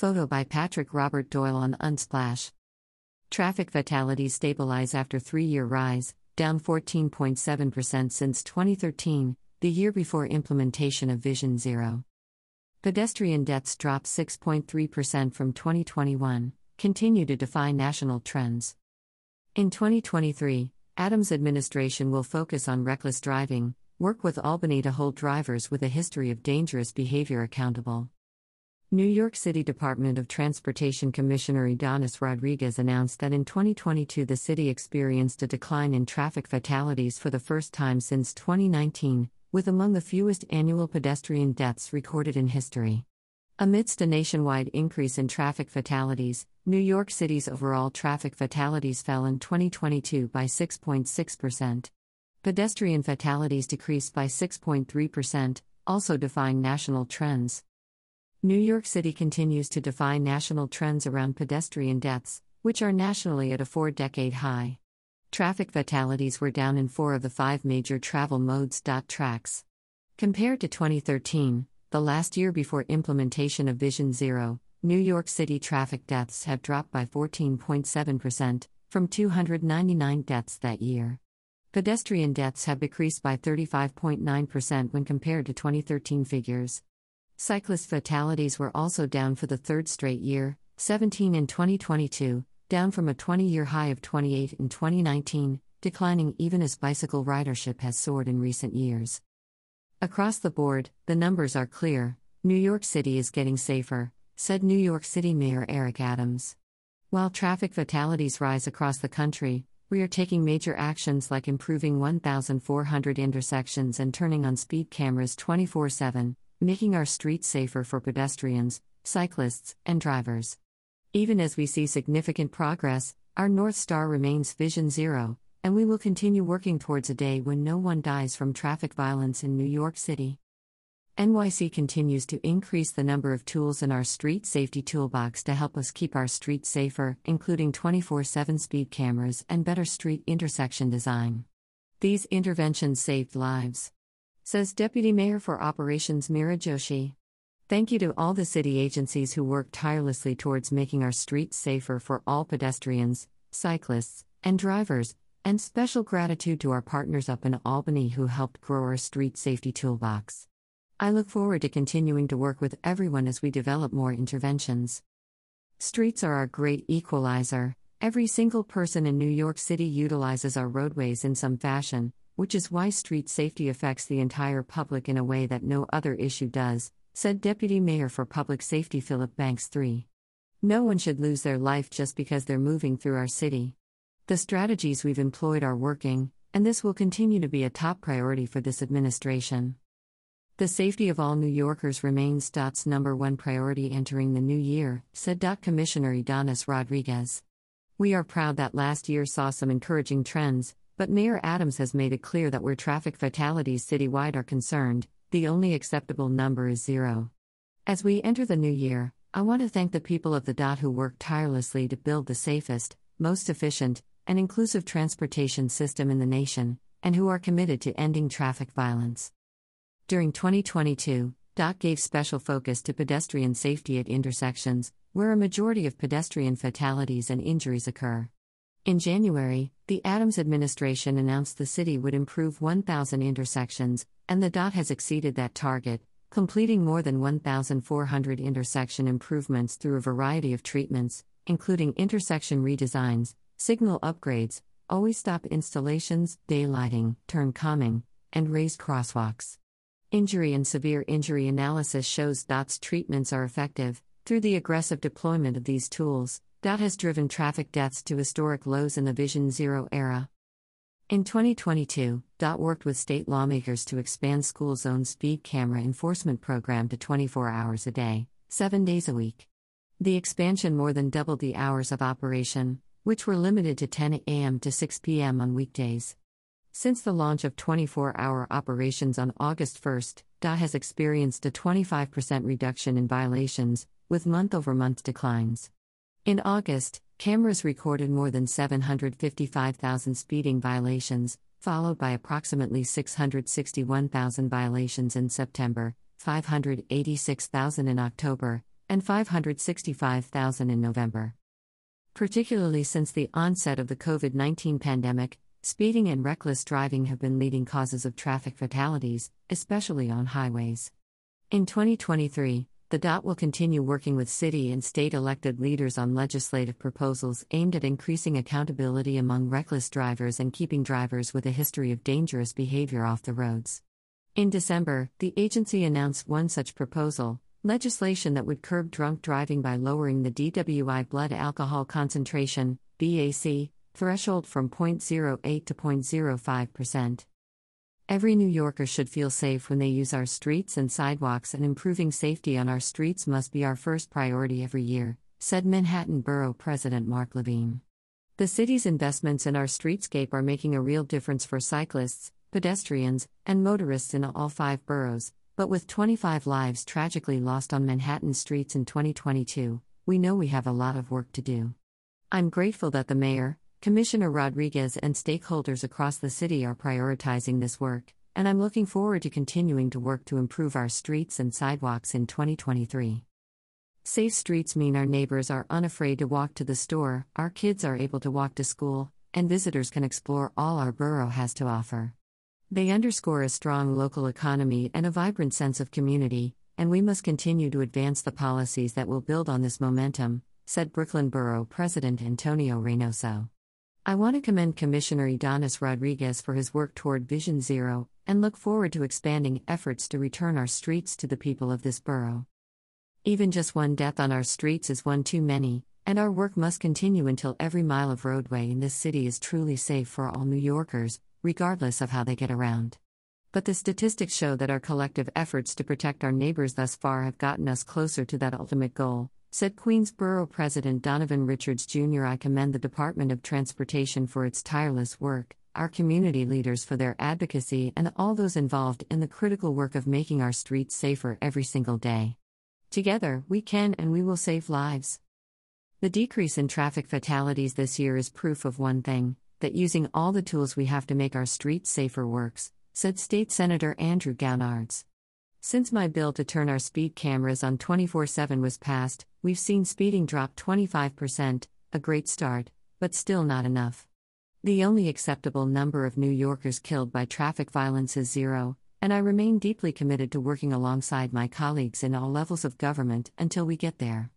Photo by Patrick Robert Doyle on Unsplash. Traffic fatalities stabilize after three year rise, down 14.7% since 2013, the year before implementation of Vision Zero. Pedestrian deaths dropped 6.3% from 2021, continue to defy national trends. In 2023, Adams' administration will focus on reckless driving, work with Albany to hold drivers with a history of dangerous behavior accountable. New York City Department of Transportation Commissioner Ydanis Rodriguez announced that in 2022 the city experienced a decline in traffic fatalities for the first time since 2019, with among the fewest annual pedestrian deaths recorded in history. Amidst a nationwide increase in traffic fatalities, New York City's overall traffic fatalities fell in 2022 by 6.6%. Pedestrian fatalities decreased by 6.3%, also defying national trends. New York City continues to defy national trends around pedestrian deaths, which are nationally at a four decade high. Traffic fatalities were down in four of the five major travel modes. Tracks. Compared to 2013, the last year before implementation of Vision Zero, New York City traffic deaths have dropped by 14.7%, from 299 deaths that year. Pedestrian deaths have decreased by 35.9% when compared to 2013 figures. Cyclist fatalities were also down for the third straight year, 17 in 2022, down from a 20 year high of 28 in 2019, declining even as bicycle ridership has soared in recent years. Across the board, the numbers are clear New York City is getting safer, said New York City Mayor Eric Adams. While traffic fatalities rise across the country, we are taking major actions like improving 1,400 intersections and turning on speed cameras 24 7, making our streets safer for pedestrians, cyclists, and drivers. Even as we see significant progress, our North Star remains Vision Zero, and we will continue working towards a day when no one dies from traffic violence in New York City. NYC continues to increase the number of tools in our street safety toolbox to help us keep our streets safer, including 24 7 speed cameras and better street intersection design. These interventions saved lives says Deputy Mayor for Operations Meera Joshi. Thank you to all the city agencies who work tirelessly towards making our streets safer for all pedestrians, cyclists, and drivers, and special gratitude to our partners up in Albany who helped grow our street safety toolbox. I look forward to continuing to work with everyone as we develop more interventions. Streets are our great equalizer. Every single person in New York City utilizes our roadways in some fashion, which is why street safety affects the entire public in a way that no other issue does, said Deputy Mayor for Public Safety Philip Banks III. No one should lose their life just because they're moving through our city. The strategies we've employed are working, and this will continue to be a top priority for this administration. The safety of all New Yorkers remains DOT's number one priority entering the new year, said DOT Commissioner Ydanis Rodriguez. We are proud that last year saw some encouraging trends, but Mayor Adams has made it clear that where traffic fatalities citywide are concerned, the only acceptable number is zero. As we enter the new year, I want to thank the people of the DOT who work tirelessly to build the safest, most efficient, and inclusive transportation system in the nation, and who are committed to ending traffic violence. During 2022, DOT gave special focus to pedestrian safety at intersections, where a majority of pedestrian fatalities and injuries occur. In January, the Adams administration announced the city would improve 1,000 intersections, and the DOT has exceeded that target, completing more than 1,400 intersection improvements through a variety of treatments, including intersection redesigns, signal upgrades, all-way stop installations, daylighting, turn calming, and raised crosswalks. Injury and severe injury analysis shows DOT's treatments are effective. Through the aggressive deployment of these tools, DOT has driven traffic deaths to historic lows in the Vision Zero era. In 2022, DOT worked with state lawmakers to expand school zone speed camera enforcement program to 24 hours a day, 7 days a week. The expansion more than doubled the hours of operation, which were limited to 10 a.m. to 6 p.m. on weekdays. Since the launch of 24 hour operations on August 1, DOT has experienced a 25% reduction in violations, with month over month declines. In August, cameras recorded more than 755,000 speeding violations, followed by approximately 661,000 violations in September, 586,000 in October, and 565,000 in November. Particularly since the onset of the COVID 19 pandemic, speeding and reckless driving have been leading causes of traffic fatalities, especially on highways. In 2023, the DOT will continue working with city and state elected leaders on legislative proposals aimed at increasing accountability among reckless drivers and keeping drivers with a history of dangerous behavior off the roads. In December, the agency announced one such proposal legislation that would curb drunk driving by lowering the DWI blood alcohol concentration BAC threshold from 0.08 to 0.05%. Every New Yorker should feel safe when they use our streets and sidewalks, and improving safety on our streets must be our first priority every year, said Manhattan Borough President Mark Levine. The city's investments in our streetscape are making a real difference for cyclists, pedestrians, and motorists in all five boroughs, but with 25 lives tragically lost on Manhattan streets in 2022, we know we have a lot of work to do. I'm grateful that the mayor, Commissioner Rodriguez and stakeholders across the city are prioritizing this work, and I'm looking forward to continuing to work to improve our streets and sidewalks in 2023. Safe streets mean our neighbors are unafraid to walk to the store, our kids are able to walk to school, and visitors can explore all our borough has to offer. They underscore a strong local economy and a vibrant sense of community, and we must continue to advance the policies that will build on this momentum, said Brooklyn Borough President Antonio Reynoso. I want to commend Commissioner Ydanis Rodriguez for his work toward Vision Zero and look forward to expanding efforts to return our streets to the people of this borough. Even just one death on our streets is one too many, and our work must continue until every mile of roadway in this city is truly safe for all New Yorkers, regardless of how they get around. But the statistics show that our collective efforts to protect our neighbors thus far have gotten us closer to that ultimate goal, Said Queensborough President Donovan Richards Jr. I commend the Department of Transportation for its tireless work, our community leaders for their advocacy, and all those involved in the critical work of making our streets safer every single day. Together, we can and we will save lives. The decrease in traffic fatalities this year is proof of one thing that using all the tools we have to make our streets safer works, said State Senator Andrew Gounardes. Since my bill to turn our speed cameras on 24 7 was passed, we've seen speeding drop 25%, a great start, but still not enough. The only acceptable number of New Yorkers killed by traffic violence is zero, and I remain deeply committed to working alongside my colleagues in all levels of government until we get there.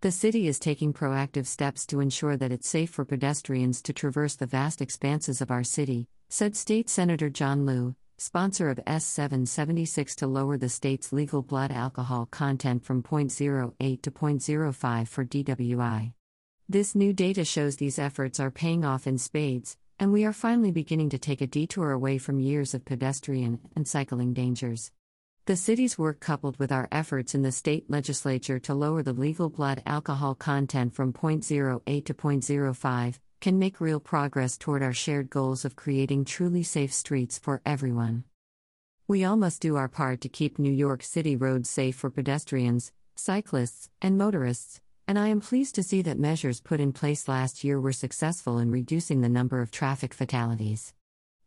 The city is taking proactive steps to ensure that it's safe for pedestrians to traverse the vast expanses of our city, said State Senator John Liu, sponsor of S776 to lower the state's legal blood alcohol content from 0.08 to 0.05 for DWI. This new data shows these efforts are paying off in spades, and we are finally beginning to take a detour away from years of pedestrian and cycling dangers. The city's work, coupled with our efforts in the state legislature to lower the legal blood alcohol content from 0.08 to 0.05, can make real progress toward our shared goals of creating truly safe streets for everyone. We all must do our part to keep New York City roads safe for pedestrians, cyclists, and motorists, and I am pleased to see that measures put in place last year were successful in reducing the number of traffic fatalities.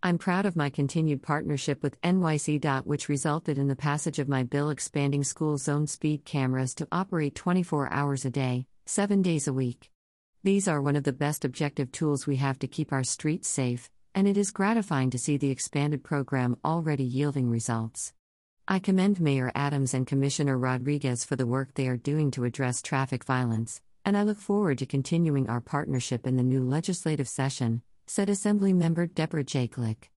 I'm proud of my continued partnership with NYC DOT, which resulted in the passage of my bill expanding school zone speed cameras to operate 24 hours a day, 7 days a week. These are one of the best objective tools we have to keep our streets safe, and it is gratifying to see the expanded program already yielding results. I commend Mayor Adams and Commissioner Rodriguez for the work they are doing to address traffic violence, and I look forward to continuing our partnership in the new legislative session, said Assemblymember Deborah J. Glick.